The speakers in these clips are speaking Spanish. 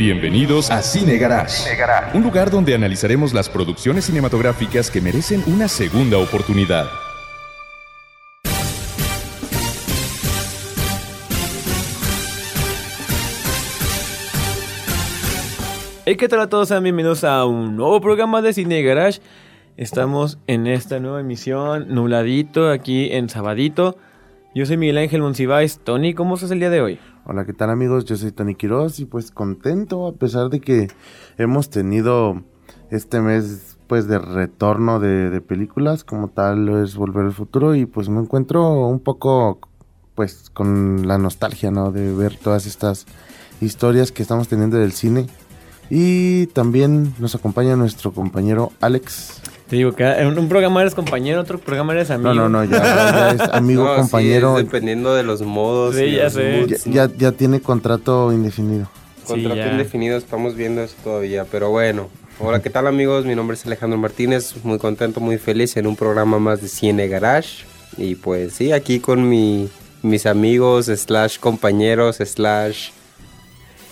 Bienvenidos a Cine Garage, un lugar donde analizaremos las producciones cinematográficas que merecen una segunda oportunidad. Hey, ¿qué tal a todos? Sean bienvenidos a un nuevo programa de Cine Garage. Estamos en esta nueva emisión, nubladito, aquí en Sabadito. Yo soy Miguel Ángel Monsiváis. Tony, ¿cómo estás el día de hoy? Hola, ¿qué tal amigos? Yo soy Tony Quiroz y pues contento a pesar de que hemos tenido este mes pues de retorno de, de películas como tal es Volver al Futuro y pues me encuentro un poco pues con la nostalgia, ¿no? De ver todas estas historias que estamos teniendo del cine. Y también nos acompaña nuestro compañero Alex. Te digo que en un programa eres compañero, otro programa eres amigo. No, no, no, ya, ya es amigo, No, sí, compañero. es dependiendo de los modos. Sí, ya los sé. moods. ya, ya, ya tiene contrato indefinido. Contrato Sí, indefinido, estamos viendo eso todavía, pero bueno. Hola, ¿qué tal amigos? Mi nombre es Alejandro Martínez, muy contento, muy feliz en un programa más de Cine Garage. Y pues sí, aquí con mi, mis amigos, slash compañeros, slash,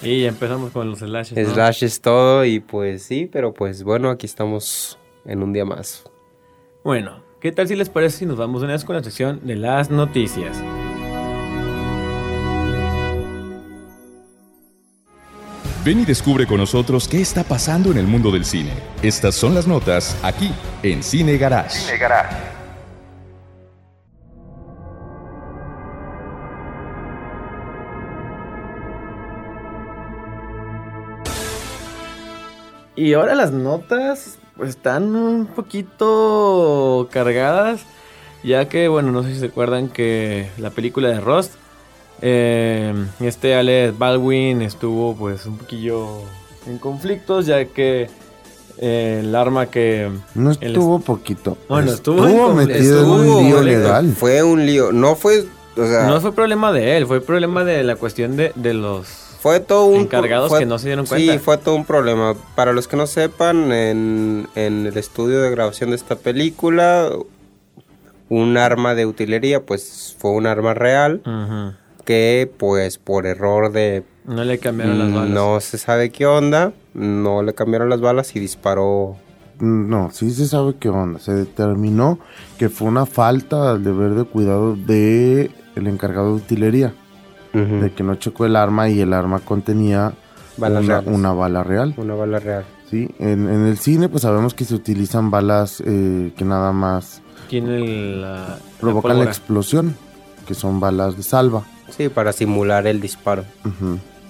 Y ya empezamos con los slashes. ¿no? slash es todo. Y pues sí, pero pues bueno, aquí estamos en un día más. Bueno, ¿qué tal si les parece si nos vamos una vez con la sección de las noticias? Ven y descubre con nosotros qué está pasando en el mundo del cine. Estas son las notas aquí en Cine Garage. Y ahora las notas pues, están un poquito cargadas, ya que, bueno, no sé si se acuerdan que la película de Rust, eh, este Alec Baldwin estuvo pues un poquillo en conflictos, ya que eh, el arma que... No el estuvo poquito. Bueno, estuvo metido estuvo en un lío legal. Fue un lío, no fue, o sea, No fue problema de él, fue problema de la cuestión de, de los... Fue todo un encargados fue- que no se dieron cuenta. Sí, fue todo un problema. Para los que no sepan, en, en el estudio de grabación de esta película, un arma de utilería, pues fue un arma real que, pues, por error de No le cambiaron las balas. no se sabe qué onda, no le cambiaron las balas y disparó. No, sí se sabe qué onda. Se determinó que fue una falta al deber de cuidado de el encargado de utilería. De que no checó el arma y el arma contenía Balas una, bala real. Una bala real. Sí, en, en el cine pues sabemos que se utilizan balas eh, que nada más Tiene la... provocan la, explosión, que son balas de salva. Sí, para simular el disparo.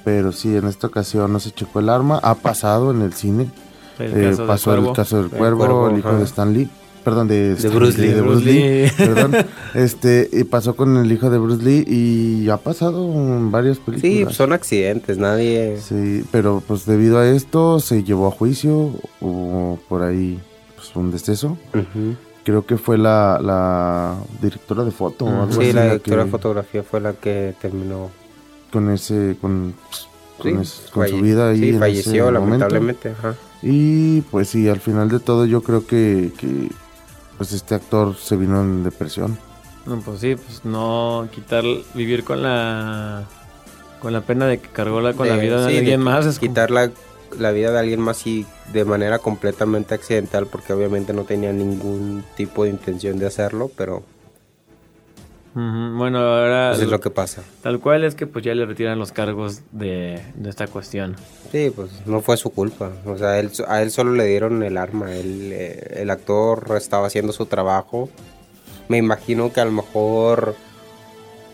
Pero sí, en esta ocasión no se checó el arma. Ha pasado en el cine. El Eh, pasó el caso del El cuervo, cuervo, el hijo ajá. de Stan Lee. Perdón, de, Stan Bruce Lee, de Bruce Lee. Perdón. Este, y pasó con el hijo de Bruce Lee y ha pasado en varias Sí, películas. son accidentes, nadie... Sí, pero pues debido a esto se llevó a juicio, hubo por ahí pues, un deceso. Creo que fue la, la directora de foto Ujú. algo Sí, así la directora de fotografía fue la que terminó con ese, con, pues, con, Sí, ese- con su vida ahí. Sí, falleció lamentablemente. ajá. Y pues sí, al final de todo yo creo que, que pues este actor se vino en depresión. No, pues sí, pues no quitar, vivir con la con la pena de que cargó la, con la vida de sí, alguien más. Es como- Quitar la, la vida de alguien más y de manera completamente accidental, porque obviamente no tenía ningún tipo de intención de hacerlo, pero Ujú, Bueno, ahora eso es lo que pasa. tal cual es que pues ya le retiran los cargos de, de esta cuestión. Sí, pues no fue su culpa. O sea, él, a él solo le dieron el arma. Él, eh, el actor estaba haciendo su trabajo. Me imagino que a lo mejor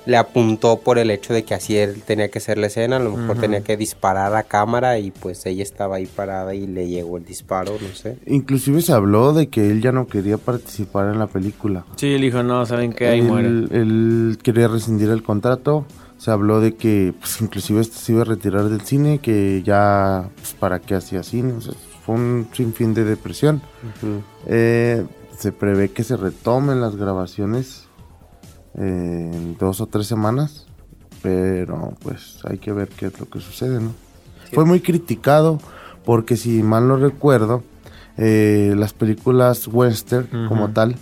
le apuntó por el hecho de que así él tenía que hacer la escena. A lo mejor tenía que disparar a cámara y pues ella estaba ahí parada y le llegó el disparo, no sé. Inclusive se habló de que él ya no quería participar en la película. Sí, él dijo, no, ¿saben qué? Ahí él, muere. él quería rescindir el contrato, se habló de que pues, inclusive este se iba a retirar del cine, que ya pues, para qué hacía cine, o sea, fue un sinfín de depresión. Eh, se prevé que se retomen las grabaciones en dos o tres semanas, pero pues hay que ver qué es lo que sucede, ¿no? Fue muy criticado porque si mal no recuerdo, eh, las películas western como tal,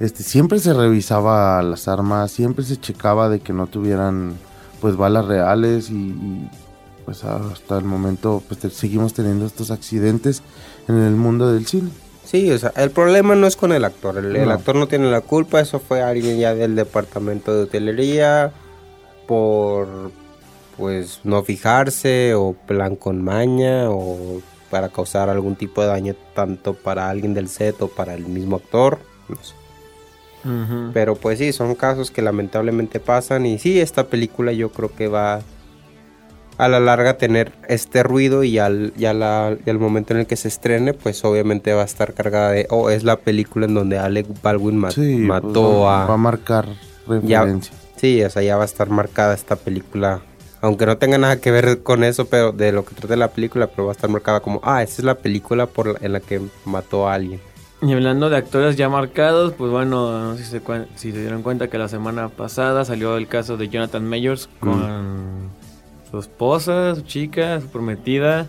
este, siempre se revisaba las armas, siempre se checaba de que no tuvieran pues balas reales y, y, pues hasta el momento pues te- seguimos teniendo estos accidentes en el mundo del cine. Sí, o sea, el problema no es con el actor. El, actor no tiene la culpa. Eso fue alguien ya del departamento de hotelería por, pues, no fijarse o plan con maña o para causar algún tipo de daño tanto para alguien del set o para el mismo actor. no sé. Pero pues sí, son casos que lamentablemente pasan y sí, esta película yo creo que va a la larga tener este ruido y al, y a la- y al momento en el que se estrene, pues obviamente va a estar cargada de, oh, es la película en donde Alec Baldwin Sí, pues, mató va, a... va a marcar ya, referencia. sí, o sea, ya va a estar marcada esta película, aunque no tenga nada que ver con eso, pero de lo que trata la película, pero va a estar marcada como, ah, esta es la película por la- en la que mató a alguien. Y hablando de actores ya marcados, pues bueno, no sé si se, si se dieron cuenta que la semana pasada salió el caso de Jonathan Mayors con su esposa, su chica, su prometida.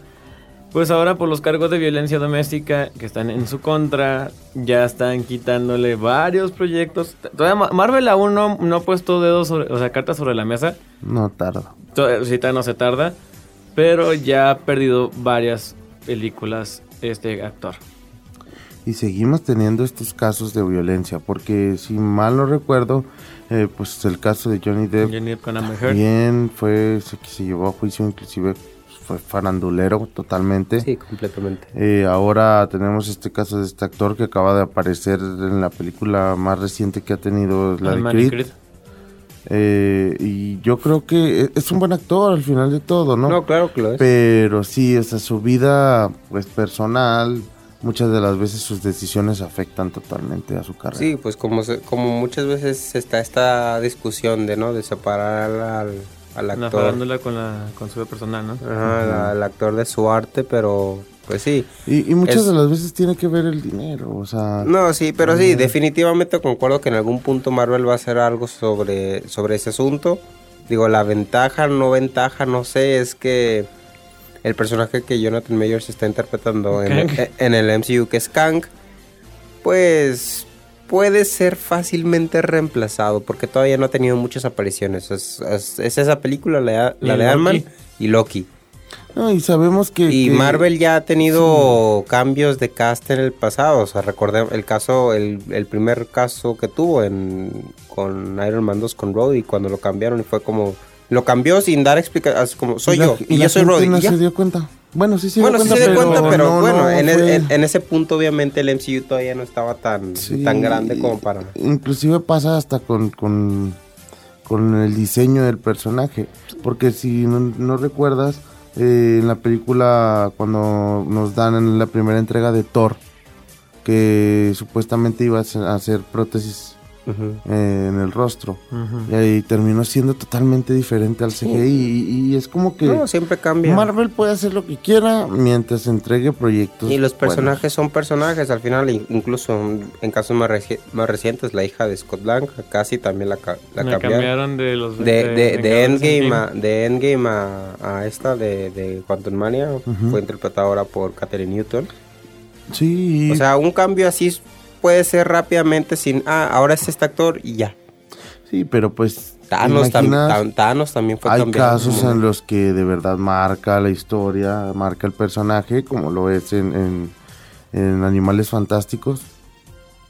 Pues ahora por los cargos de violencia doméstica que están en su contra, ya están quitándole varios proyectos. Todavía Marvel aún no, no ha puesto dedos, sobre- o sea, cartas sobre la mesa. No tarda. Todavía no se tarda, pero ya ha perdido varias películas este actor. Y seguimos teniendo estos casos de violencia, porque si mal no recuerdo, eh, pues el caso de Johnny Depp Johnny Depp con bien fue, se, llevó a juicio, inclusive fue farandulero totalmente. Sí, completamente. Eh, ahora tenemos este caso de este actor que acaba de aparecer en la película más reciente que ha tenido, la de y Creed. Eh, y yo creo que e- es un buen actor al final de todo, ¿no? No, claro que lo es. Pero sí, o sea, su vida pues personal, muchas de las veces sus decisiones afectan totalmente a su carrera. Sí, pues como, se- como muchas veces está esta discusión de, ¿no? De separar al, actor. farándula con, la, con su vida personal, ¿no? Ajá, la- al actor de su arte, pero pues sí. Y, y muchas Es- de las veces tiene que ver el dinero, o sea... No, sí, pero sí, definitivamente concuerdo que en algún punto Marvel va a hacer algo sobre, sobre ese asunto. Digo, la ventaja, no ventaja, no sé, es que el personaje que Jonathan Majors está interpretando en, en el MCU, que es Kang, pues puede ser fácilmente reemplazado porque todavía no ha tenido muchas apariciones. Es, es- es esa película, la, la de. Ant-Man y Loki. No, y sabemos que... Y que- Marvel ya ha tenido cambios de cast en el pasado. O sea, recordemos el caso, el, el primer caso que tuvo en, con Iron Man 2 con Rhodey cuando lo cambiaron y fue como. Lo cambió sin dar explicaciones, como soy la- yo y yo soy Rhodey. no se dio cuenta. Bueno, sí se Bueno, dio sí cuenta, se dio cuenta, pero no, bueno, no en, fue- en- en ese punto obviamente el MCU todavía no estaba tan, Sí, tan grande como para... Inclusive pasa hasta con, con, con el diseño del personaje. Porque si no, no recuerdas, eh, en la película cuando nos dan en la primera entrega de Thor, que supuestamente iba a hacer- a eh, en el rostro. Ujú. Y ahí terminó siendo totalmente diferente al CGI. Y, y es como que No, siempre cambia. Marvel puede hacer lo que quiera mientras entregue proyectos. Y los buenos. personajes son personajes, al final, in- incluso en casos más, reci- más recientes, la hija de Scott Lang, casi también la, ca- la La cambiaron. cambiaron de los De, de, de Vengadores Endgame, a, de Endgame a, a esta de, de Quantum Mania fue interpretada ahora por Catherine Newton. Sí, O sea, un cambio así puede ser rápidamente sin, ah, ahora es este actor y ya. sí, pero pues. ¿te Thanos, tam- imaginas? tam- Thanos también fue Hay casos en los que de verdad marca la historia, marca el personaje, como lo es en, en, en Animales Fantásticos.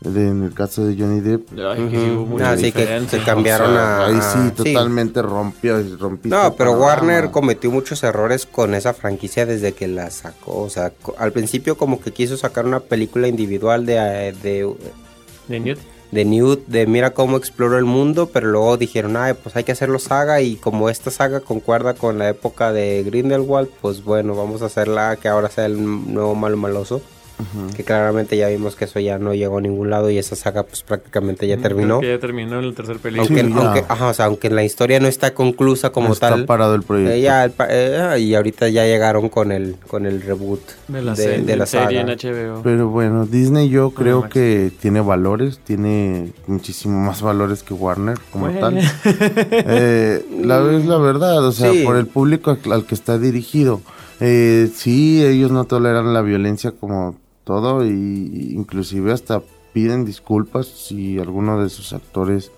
De- en el caso de Johnny Depp. Ay, que sí hubo Ujú. mucha Ah, que se cambiaron O sea, a- Ahí sí, sí. totalmente rompió. rompiste No, pero. Warner cometió muchos errores con esa franquicia desde que la sacó. O sea, al principio como que quiso sacar una película individual de, eh, de, De Newt. de Newt, de mira cómo exploró el mundo, pero luego dijeron, ay, pues hay que hacerlo saga y como esta saga concuerda con la época de Grindelwald, pues bueno, vamos a hacerla que ahora sea el nuevo malo maloso. Que claramente ya vimos que eso ya no llegó a ningún lado y esa saga pues prácticamente ya terminó. Creo que ya terminó en la tercera película. Aunque, Sí, aunque, ajá, o sea, aunque la historia no está conclusa como Está tal. parado el proyecto. eh, ya el pa- eh, y ahorita ya llegaron con el con el reboot de la, de, serie, de la serie en saga. HBO. Pero bueno, Disney yo creo que tiene valores, tiene muchísimo más valores que Warner como Bueno. tal. Eh, la es la verdad, o sea, Sí. por el público al, al que está dirigido. Eh, sí, ellos no toleran la violencia como todo y inclusive hasta piden disculpas si alguno de sus actores,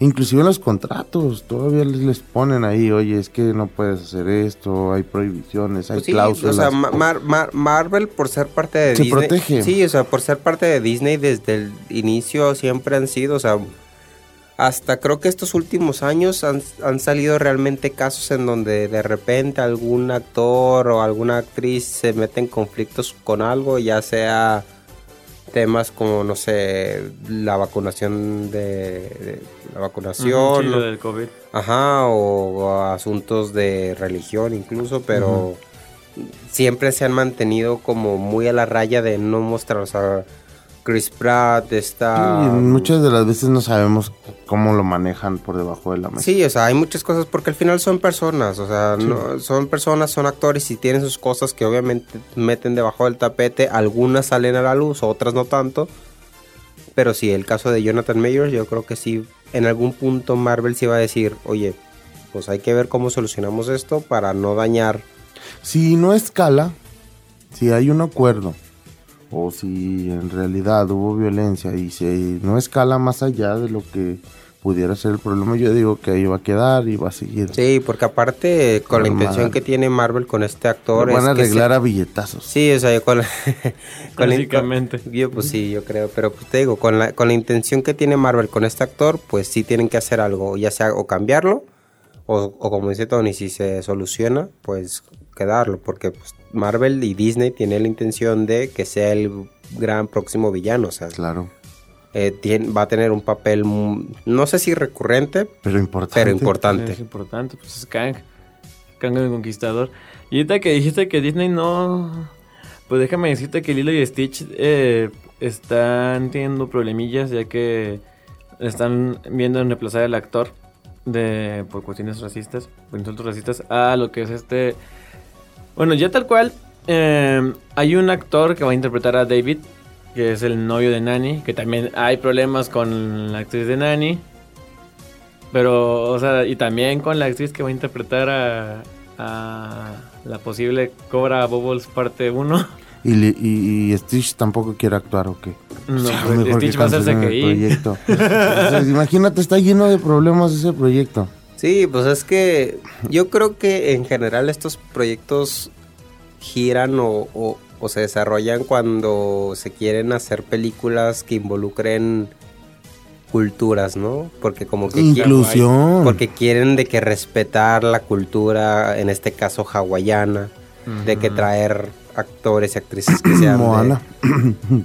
inclusive en los contratos, todavía les, les ponen ahí, oye, es que no puedes hacer esto, hay prohibiciones, hay Pues sí, cláusulas. o sea, Ma- Mar- Mar- Marvel por ser parte de Se Disney. protege. Sí, o sea, por ser parte de Disney desde el inicio siempre han sido, o sea, hasta creo que estos últimos años han, han salido realmente casos en donde de repente algún actor o alguna actriz se mete en conflictos con algo, ya sea temas como, no sé, la vacunación de, de- la vacunación. Del COVID. Ajá, o, o asuntos de religión incluso, pero siempre se han mantenido como muy a la raya de no mostrar, o sea, Chris Pratt está... Sí, muchas de las veces no sabemos cómo lo manejan por debajo de la mesa. Sí, o sea, hay muchas cosas porque al final son personas, o sea, no- son personas, son actores y tienen sus cosas que obviamente meten debajo del tapete, algunas salen a la luz, otras no tanto. Pero sí, el caso de Jonathan Mayers, yo creo que sí, en algún punto Marvel sí va a decir, oye, pues hay que ver cómo solucionamos esto para no dañar. Si no escala, si hay un acuerdo, o si en realidad hubo violencia y si no escala más allá de lo que pudiera ser el problema, yo digo que ahí va a quedar y va a seguir. Sí, porque aparte con la intención que tiene Marvel con este Lo actor van a es que se- arreglar a billetazos. Sí, o sea, yo con la, con la- Básicamente. yo pues sí, yo creo, pero pues te digo, con la, con la intención que tiene Marvel con este actor, pues sí tienen que hacer algo, ya sea o cambiarlo, o, o como dice Tony, si se soluciona, pues quedarlo, porque pues, Marvel y Disney tienen la intención de que sea el gran próximo villano, o sea, Claro, eh, va a tener un papel, no sé si recurrente, pero importante. pero Es importante. importante, pues es Kang. Kang el Conquistador. Y ahorita que dijiste que Disney no... Pues déjame decirte que Lilo y Stitch eh, están teniendo problemillas ya que están viendo en reemplazar al actor de por cuestiones racistas, por insultos racistas, a lo que es este... Bueno, ya tal cual, eh, hay un actor que va a interpretar a David, que es el novio de Nani, que también hay problemas con la actriz de Nani. Pero, o sea, y también con la actriz que va a interpretar a, a la posible Cobra Bubbles parte 1. Y, y, y Stitch tampoco quiere actuar o qué. No, pues, mejor que Stitch va a proyecto. O sea, imagínate, está lleno de problemas ese proyecto. Sí, pues es que yo creo que en general estos proyectos giran o, o- o se desarrollan cuando se quieren hacer películas que involucren culturas, ¿no? Porque como que quieren, Inclusión. porque quieren de que respetar la cultura, en este caso hawaiana, de que traer actores y actrices que sean de-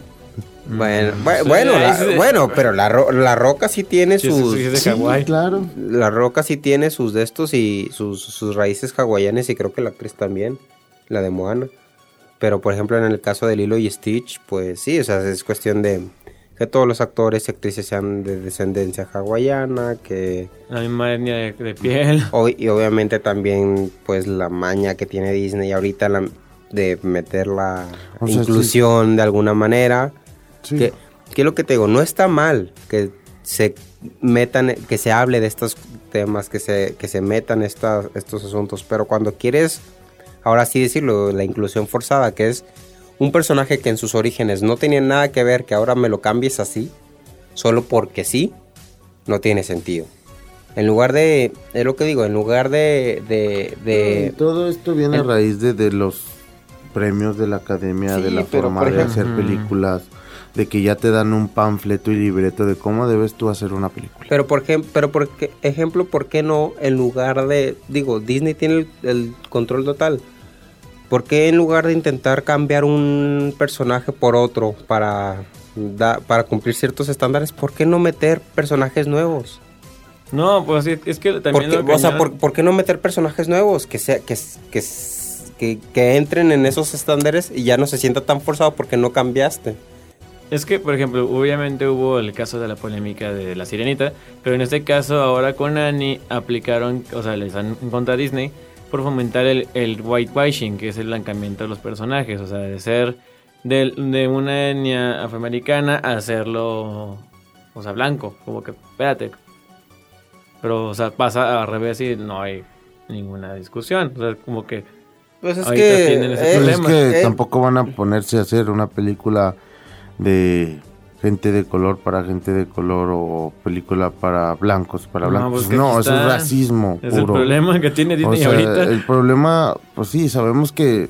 Bueno, Sí, bueno, la, bueno, pero la, Ro- la Roca sí tiene Sí, sus sí, es de Sí, Hawái. claro. la Roca sí tiene sus de estos y sus, sus raíces hawaianas y creo que la actriz también, la de Moana. Pero por ejemplo en el caso de Lilo y Stitch, pues sí, o sea, es cuestión de que todos los actores y actrices sean de descendencia hawaiana, que La misma etnia de, de piel. y obviamente también pues la maña que tiene Disney ahorita la- de meter la O sea, inclusión de alguna manera. Sí. Que, que lo que te digo, no está mal que se metan, que se hable de estos temas, que se, que se metan estos asuntos, pero cuando quieres, ahora sí decirlo, la inclusión forzada, que es un personaje que en sus orígenes no tenía nada que ver, que ahora me lo cambies así, solo porque sí, no tiene sentido. En lugar de, es lo que digo, en lugar de, de, todo esto viene a raíz de, de los premios de la academia, Sí, de la pero, forma de hacer películas, de que ya te dan un panfleto y libreto de cómo debes tú hacer una película. Pero por ejemplo, pero por qué- ejemplo, ¿por qué no en lugar de, digo, Disney tiene el, el control total? ¿Por qué en lugar de intentar cambiar un personaje por otro para, da- para cumplir ciertos estándares, ¿por qué no meter personajes nuevos? No, pues es que ¿Por también... qué, lo o sea, ¿por, por qué no meter personajes nuevos? Que, sea, que, que, que entren en esos estándares y ya no se sienta tan forzado porque no cambiaste. Es que, por ejemplo, obviamente hubo el caso de la polémica de la sirenita, pero en este caso ahora con Annie aplicaron, o sea, les en contra a Disney por fomentar el, el whitewashing, que es el blancamiento de los personajes, o sea, de ser de, de una etnia afroamericana a hacerlo, o sea, blanco, como que, espérate. Pero, o sea, pasa al revés y no hay ninguna discusión, o sea, como que Pues es Ahorita que, tienen ese eh, Pero es problema. que eh, tampoco van a ponerse a hacer una película de gente de color para gente de color o película para blancos para No, blancos. pues No, aquí eso es racismo es el problema que tiene O Disney sea, ahorita. el problema, pues sí, sabemos que,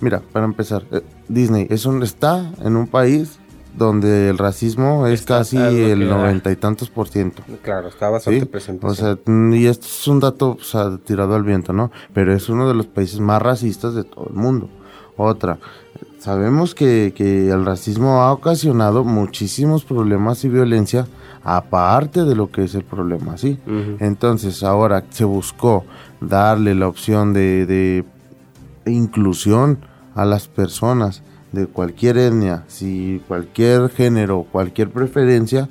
mira, para empezar, eh, Disney es un, está en un país donde el racismo es Está casi el noventa y tantos por ciento. Claro, está bastante ¿sí? presente. O sea, mm, y esto es un dato o sea, tirado al viento, ¿no? Pero es uno de los países más racistas de todo el mundo. Otra, sabemos que, que el racismo ha ocasionado muchísimos problemas y violencia, aparte de lo que es el problema, ¿sí? Entonces, ahora se buscó darle la opción de, de inclusión a las personas de cualquier etnia, si cualquier género, cualquier preferencia,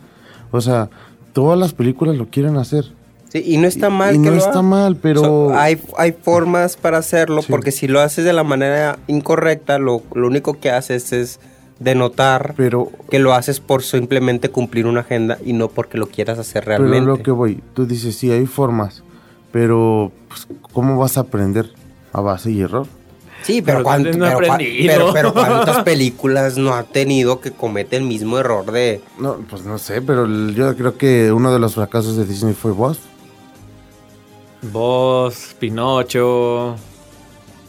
o sea, todas las películas lo quieren hacer. Sí, y no está mal y que no lo está mal, pero So, hay, hay formas para hacerlo, Sí. porque si lo haces de la manera incorrecta, lo, lo único que haces es denotar pero que lo haces por simplemente cumplir una agenda y no porque lo quieras hacer pero realmente. lo que voy, tú dices, sí, hay formas, pero pues, ¿cómo vas a aprender a base y error? Sí, pero, Pero cuán- antes no he pero pero- pero cuántas películas no ha tenido que comete el mismo error de... No, pues no sé, pero yo creo que uno de los fracasos de Disney fue Boss. Voz, Pinocho,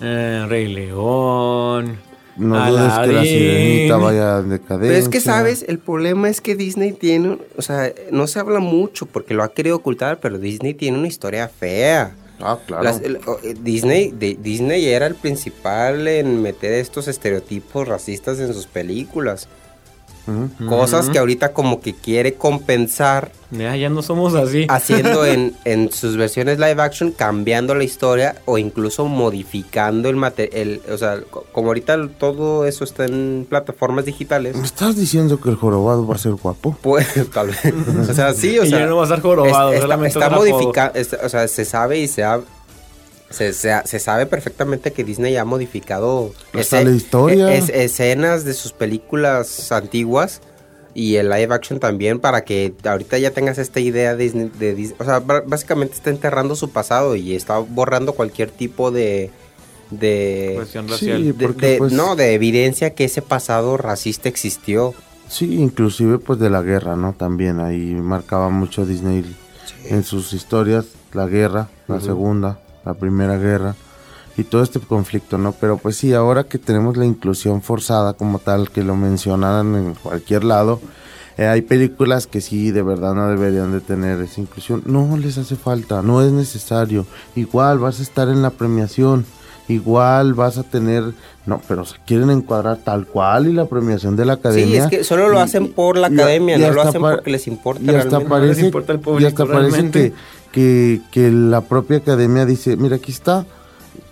eh, Rey León. No dudes que la sirenita vaya en decadencia. Pero es que, ¿sabes? El problema es que Disney tiene, o sea, no se habla mucho porque lo ha querido ocultar, pero Disney tiene una historia fea. Ah, claro. Las- el- o- eh, Disney, de- Disney era el principal en meter estos estereotipos racistas en sus películas. Cosas que ahorita como que quiere compensar Ya, ya no somos así. haciendo en, en sus versiones live action, cambiando la historia o incluso modificando el material. O sea, co- como ahorita todo eso está en plataformas digitales, ¿Me estás diciendo que el jorobado va a ser guapo? pues tal vez. O sea, sí, o Y sea. ya no va a estar jorobado, es- está, solamente modificado, o sea, se sabe y se ha. Se, se- se sabe perfectamente que Disney ha modificado Hasta la historia. es- escenas de sus películas antiguas y el live action también para que ahorita ya tengas esta idea de Disney. de o sea, básicamente está enterrando su pasado y está borrando cualquier tipo de. de, Cuestión Sí, racial. de- porque, de- pues- no, de evidencia que ese pasado racista existió. Sí, inclusive pues de la guerra, ¿no? También ahí marcaba mucho Disney en sus historias la guerra, la segunda, la primera guerra y todo este conflicto, ¿no? Pero pues sí, ahora que tenemos la inclusión forzada como tal, que lo mencionan en cualquier lado, eh, hay películas que sí, de verdad no deberían de tener esa inclusión. No les hace falta, no es necesario. Igual vas a estar en la premiación, igual vas a tener... No, pero se quieren encuadrar tal cual y la premiación de la academia. Sí, es que solo lo y- hacen por la academia, y no lo hacen porque les importa y hasta realmente. No les parece, importa el y hasta parece realmente. que, que, que la propia academia dice, mira, aquí está,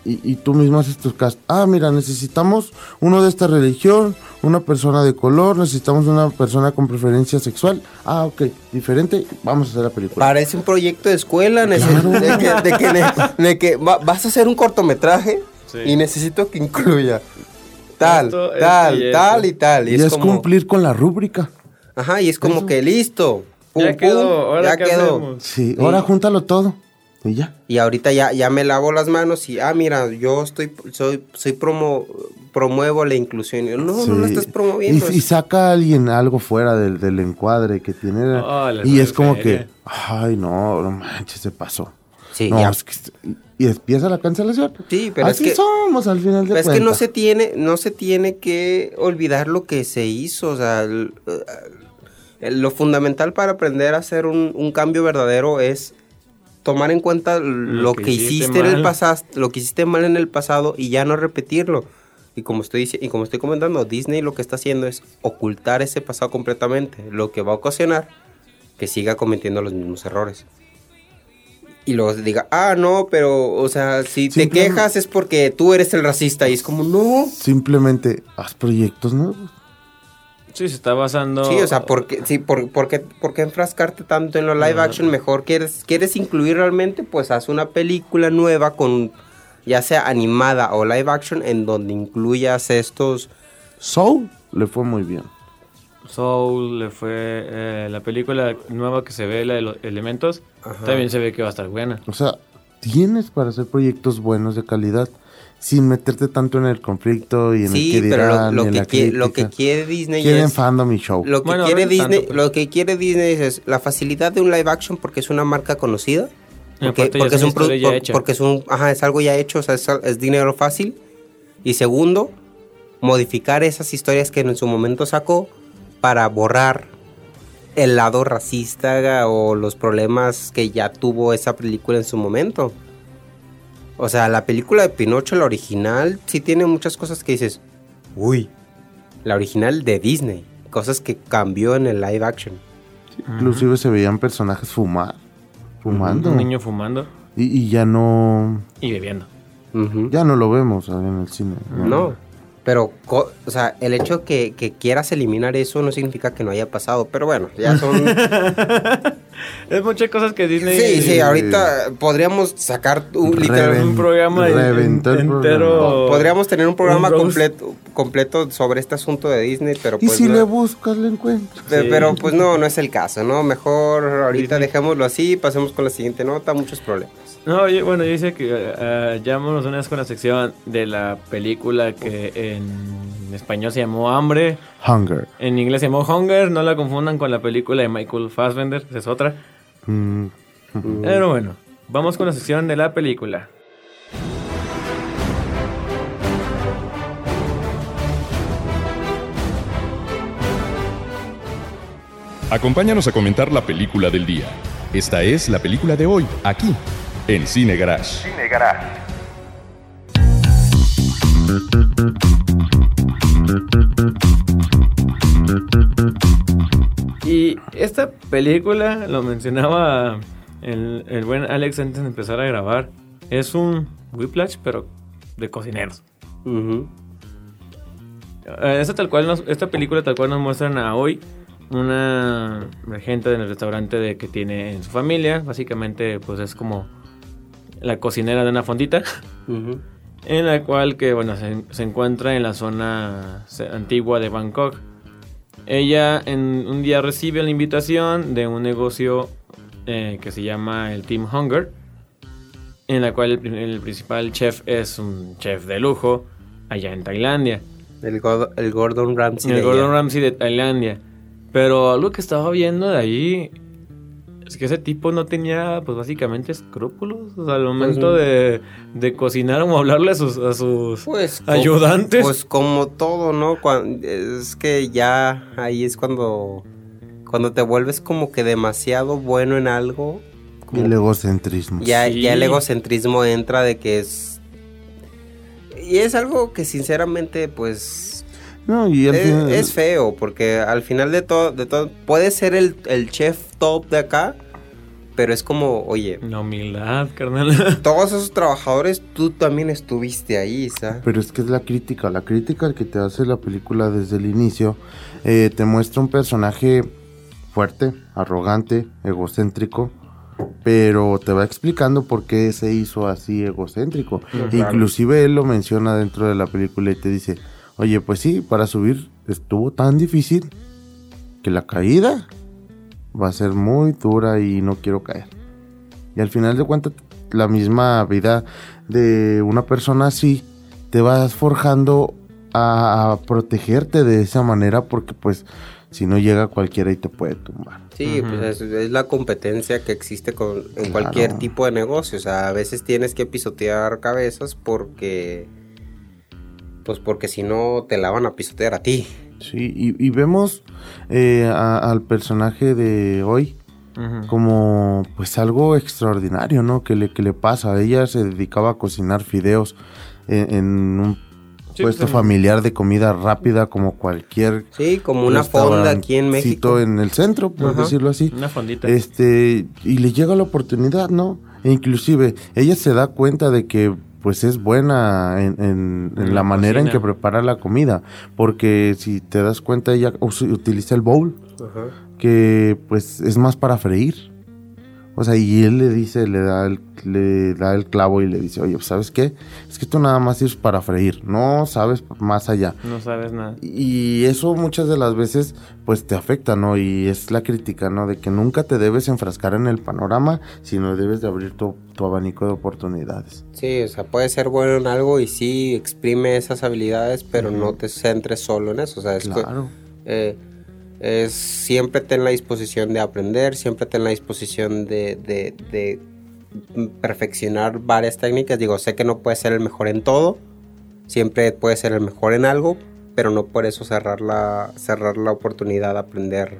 y, y tú mismo haces tus cast. Ah, mira, necesitamos uno de esta religión, una persona de color, necesitamos una persona con preferencia sexual. Ah, ok, diferente, vamos a hacer la película. Parece un proyecto de escuela, Claro. de que, de que ne- de que va- vas a hacer un cortometraje Sí. y necesito que incluya tal, Esto, tal, y tal y tal. y es, cumplir con la rúbrica. Ajá, y es como Eso. que listo. Pum, Ya pum, quedó, ahora ya quedó. Sí, Sí. ahora júntalo todo. Y ya. Y ahorita ya, ya me lavo las manos y, ah, mira, yo estoy, soy, soy promo, promuevo la inclusión. Y yo, no, no la estás promoviendo. Y, y saca a alguien algo fuera del, del encuadre que tiene. Oh, y es como feria. que, ay, no, no manches, se pasó. Sí, No, ya. es que est- y empieza la cancelación. Sí, pero Así es que... somos al final de Pero es que no se tiene, no se tiene que olvidar lo que se hizo, o sea, el- el- lo fundamental para aprender a hacer un, un cambio verdadero es tomar en cuenta lo, que que, hiciste en el pasado, lo que hiciste mal en el pasado y ya no repetirlo. Y como estoy y como estoy comentando, Disney lo que está haciendo es ocultar ese pasado completamente, lo que va a ocasionar que siga cometiendo los mismos errores. Y luego se diga, ah, no, pero, o sea, si te quejas es porque tú eres el racista. Y es como, no. Simplemente haz proyectos nuevos. Sí, se está basando. Sí, o sea, ¿por qué, sí, por, por qué, por qué enfrascarte tanto en lo live action? Mejor quieres, quieres incluir realmente, pues haz una película nueva con, ya sea animada o live action, en donde incluyas estos... Soul le fue muy bien. Soul le fue. eh, la película nueva que se ve, la de los elementos, Ajá. también se ve que va a estar buena. O sea, tienes para hacer proyectos buenos de calidad sin meterte tanto en el conflicto y en Sí, el que pero dirán, lo, y lo en que la quiere, lo que quiere Disney Quieren es... fandom y show. Lo que, Bueno, quiere no Disney, tanto, pero- lo que quiere Disney es la facilidad de un live action porque es una marca conocida. Porque, es un por- porque es un ajá, es algo ya hecho, o sea, es, es dinero fácil. Y segundo, modificar esas historias que en su momento sacó para borrar el lado racista o los problemas que ya tuvo esa película en su momento. O sea, la película de Pinocho, la original, sí tiene muchas cosas que dices, uy, la original de Disney, cosas que cambió en el live action. Inclusive se veían personajes fumar, fumando. Un niño fumando Y, y ya no, y bebiendo. Ya no lo vemos en el cine. No, pero, co- o sea, el hecho que, que quieras eliminar eso no significa que no haya pasado. Pero bueno, ya son... Es muchas cosas que Disney. sí, sí, ahorita podríamos sacar un, literal- Reven- un programa entero. programa. Podríamos tener un programa un completo, completo sobre este asunto de Disney, pero Y pues... si no- le buscas, le encuentras. Sí. Pero pues no, no es el caso, ¿no? Mejor ahorita dejémoslo así, pasemos con la siguiente nota, muchos problemas. No, yo- bueno, yo dice que ya vámonos una vez con la sección de la película que en español se llamó Hambre, Hunger. en inglés se llamó Hunger, no la confundan con la película de Michael Fassbender, esa es otra. Mm, Pero bueno, vamos con la sección de la película. Acompáñanos a comentar la película del día. Esta es la película de hoy, aquí, en Cine Garage. Y esta película, lo mencionaba el, el buen Alex antes de empezar a grabar, es un Whiplash, pero de cocineros. Eh, Esta, tal cual nos- esta película tal cual nos muestran a hoy una gente en el restaurante de que tiene en su familia. Básicamente, pues es como la cocinera de una fondita. En la cual que, bueno, se, se encuentra en la zona antigua de Bangkok. Ella en un día recibe la invitación de un negocio eh, que se llama el Team Hunger. En la cual el, pri- el principal chef es un chef de lujo allá en Tailandia. El, God- el Gordon Ramsay. el de Gordon. Ramsay de Tailandia. Pero algo que estaba viendo de ahí es que ese tipo no tenía, pues básicamente, escrúpulos. O sea, al momento Pues, de, de cocinar o hablarle a sus, a sus Pues, ayudantes. Pues como todo, ¿no? Es que ya ahí es cuando cuando te vuelves como que demasiado bueno en algo. como- El egocentrismo. ya, Sí. ya el egocentrismo entra de que es y es algo que sinceramente pues No, y al es, final- es feo porque al final de todo de todo puede ser el, el chef top de acá pero es como oye La humildad, carnal. todos esos trabajadores tú también estuviste ahí ¿sabes? Pero es que es la crítica, la crítica que te hace la película desde el inicio. eh, te muestra un personaje fuerte, arrogante, egocéntrico, pero te va explicando por qué se hizo así egocéntrico. Inclusive él lo menciona dentro de la película y te dice, oye, pues sí, para subir estuvo tan difícil que la caída va a ser muy dura y no quiero caer. Y al final de cuentas, la misma vida de una persona así te vas forjando a, a protegerte de esa manera porque pues si no llega cualquiera y te puede tumbar. Sí, pues es, es la competencia que existe con, en Claro. cualquier tipo de negocio. O sea, a veces tienes que pisotear cabezas porque. Pues porque si no te la van a pisotear a ti. Sí, y, y vemos eh, a- al personaje de hoy como pues algo extraordinario, ¿no? Que le, que le pasa. Ella se dedicaba a cocinar fideos en, en un Sí, puesto pues, familiar de comida rápida como cualquier Sí, como una fonda aquí en México. en el centro, por decirlo así. Una fondita. Este, y le llega la oportunidad, ¿no? E inclusive ella se da cuenta de que pues es buena en, en- la la manera en que prepara la comida, porque si te das cuenta ella utiliza el bowl, Ajá. que pues es más para freír. O sea, y él le dice, le da el, le da el clavo y le dice, oye, ¿sabes qué? Es que esto nada más es para freír, no sabes más allá. No sabes nada. Y eso muchas de las veces pues te afecta, ¿no? Y es la crítica, ¿no? De que nunca te debes enfrascar en el panorama, sino debes de abrir tu, tu abanico de oportunidades. Sí, o sea, puede ser bueno en algo y sí exprime esas habilidades, pero no te centres solo en eso. O sea, es, que, Claro. eh, es siempre ten la disposición de aprender, siempre ten la disposición de, de- de perfeccionar varias técnicas. Digo, sé que no puedes ser el mejor en todo, siempre puedes ser el mejor en algo, pero no por eso cerrar la, cerrar la oportunidad de aprender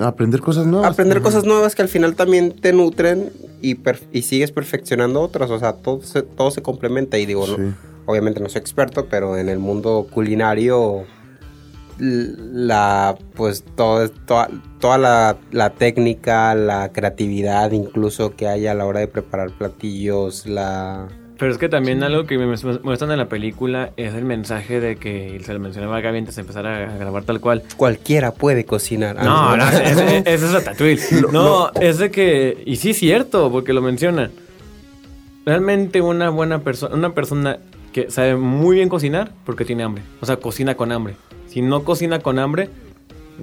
Aprender cosas nuevas. aprender cosas nuevas que al final también te nutren y, y sigues perfeccionando otras. O sea, todo se, todo se complementa. Y digo, no- obviamente no soy experto, pero en el mundo culinario, la, pues, todo, toda, toda la, la técnica, la creatividad incluso que hay a la hora de preparar platillos, la... Pero es que también algo que me muestran en la película es el mensaje de que, se lo mencionaba a Gaby antes de empezar a grabar tal cual. Cualquiera puede cocinar. No, Ah, no, ese, ese es Ratatouille. No, es de que, y sí es cierto, porque lo menciona. Realmente una buena persona, una persona que sabe muy bien cocinar porque tiene hambre. O sea, cocina con hambre. Si no cocina con hambre,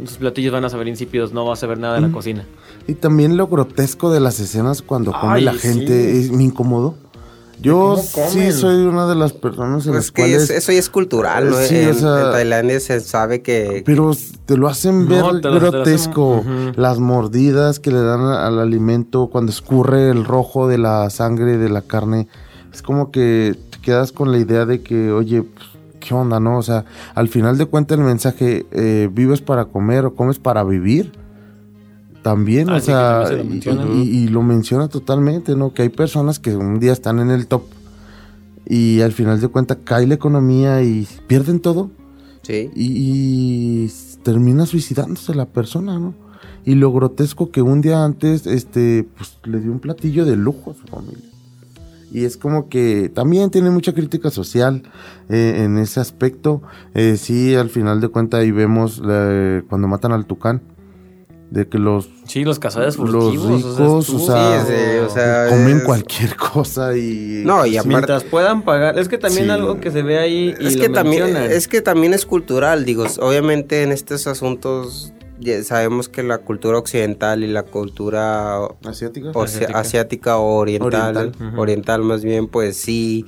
sus platillos van a saber insípidos, no va a saber nada de la cocina. Y también lo grotesco de las escenas cuando come Ay, la gente sí. es, me incomodó. Yo ¿Cómo sí soy una de las personas en Pues las que cuales... es- eso ya es cultural, ¿no? Sí, en, o sea- en Tailandia se sabe que... Pero te lo hacen ver No, lo- hacen- grotesco. Las mordidas que le dan al alimento cuando escurre el rojo de la sangre de la carne. Es como que quedas con la idea de que, oye, pues, ¿qué onda, no? O sea, al final de cuentas el mensaje, eh, ¿vives para comer o comes para vivir? También, Ah, o sí, sea, también se lo y- lo menciona totalmente, ¿no? Que hay personas que un día están en el top y al final de cuentas cae la economía y pierden todo Sí. y, y termina suicidándose la persona, ¿no? Y lo grotesco que un día antes, este, pues le dio un platillo de lujo a su familia. Y es como que también tiene mucha crítica social eh, en ese aspecto. Eh, sí, al final de cuentas ahí vemos eh, cuando matan al tucán, de que los, Sí, los cazadores los furtivos. ricos, o sea, Sí, sí, o sea, comen es- cualquier cosa y... No, y aparte... Mientras puedan pagar. Es que también Sí. algo que se ve ahí y es lo que también es que también es cultural digo obviamente en estos asuntos sabemos que la cultura occidental y la cultura ¿Asiática? o- Asiática. asiática o oriental Oriental. más bien pues sí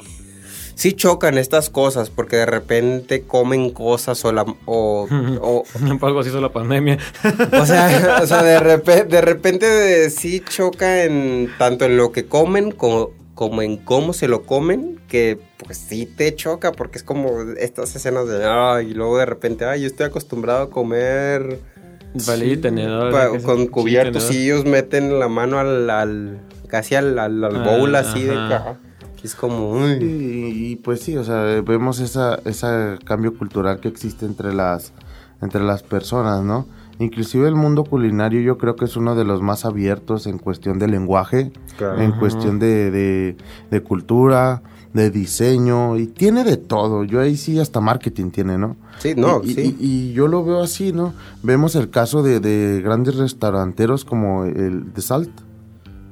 sí chocan estas cosas porque de repente comen cosas o la o, o, Algo así hizo la pandemia. o sea, o sea, de repente, de repente de- sí choca en tanto en lo que comen como, como en cómo se lo comen, que pues sí te choca porque es como estas escenas de ay, y luego de repente, ay, yo estoy acostumbrado a comer Palillo y tenedor. pa- sí, con cubiertos tenedor. y ellos meten la mano al, al casi al, al, al Ah, bowl así de ajá. que ah, es como uy. Y, y, pues sí, o sea, vemos esa, ese cambio cultural que existe entre las, entre las personas, ¿no? Inclusive el mundo culinario yo creo que es uno de los más abiertos en cuestión de lenguaje, Claro. en cuestión de, de, de cultura, de diseño, y tiene de todo. Yo ahí sí hasta marketing tiene, ¿no? Sí, no, y, sí. y- y yo lo veo así, ¿no? Vemos el caso de, de grandes restauranteros como el de Salt,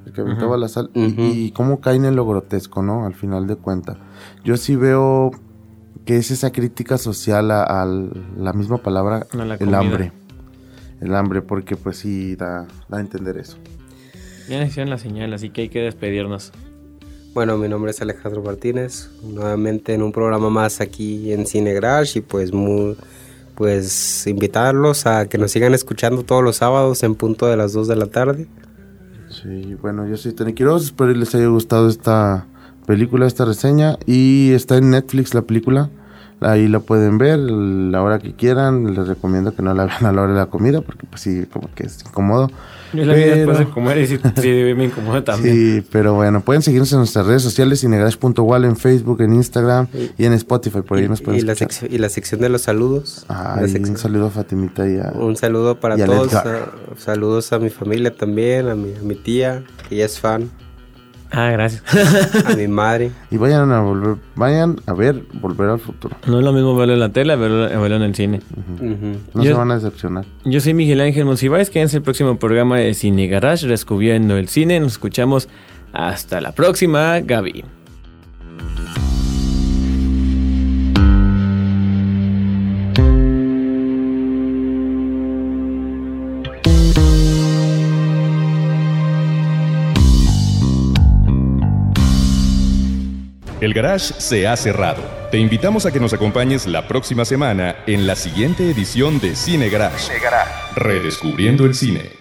el que aventaba la sal, y- y, cómo caen en lo grotesco, ¿no? Al final de cuentas. Yo sí veo que es esa crítica social a, a la misma palabra, la el hambre. El hambre, porque pues sí da, da a entender eso. Ya hicieron la señal, así que hay que despedirnos. Bueno, mi nombre es Alejandro Martínez, nuevamente en un programa más aquí en Cine Garage y pues muy, pues invitarlos a que nos sigan escuchando todos los sábados en punto de las 2 de la tarde. Sí, bueno, yo soy Tony Quiroz, espero les haya gustado esta película, esta reseña, y está en Netflix la película, Ahí la pueden ver la hora que quieran. Les recomiendo que no la vean a la hora de la comida porque pues sí, como que es incómodo. Yo la vi Pero- después de comer y sí, sí me incomoda también. Sí, pero bueno, pueden seguirnos en nuestras redes sociales, cinegarage.wall en Facebook, en Instagram y en Spotify, por ahí nos y, pueden y la escuchar. sección- y la sección de los saludos. Ay, La un saludo a Fatimita y a... Un saludo para Y todos. Eh, saludos a mi familia también, a mi, a mi tía, que ella es fan, Ah, gracias. a mi madre. Y vayan a volver, vayan a ver Volver al Futuro. no es lo mismo verlo en la tele, verlo, verlo en el cine. Ujú. No Yo- se van a decepcionar. Yo soy Miguel Ángel Monsiváis, quédense el próximo programa de Cine Garage, descubriendo el cine. Nos escuchamos hasta la próxima, Gaby. El garage se ha cerrado. Te invitamos a que nos acompañes la próxima semana en la siguiente edición de Cine Garage. Redescubriendo el cine.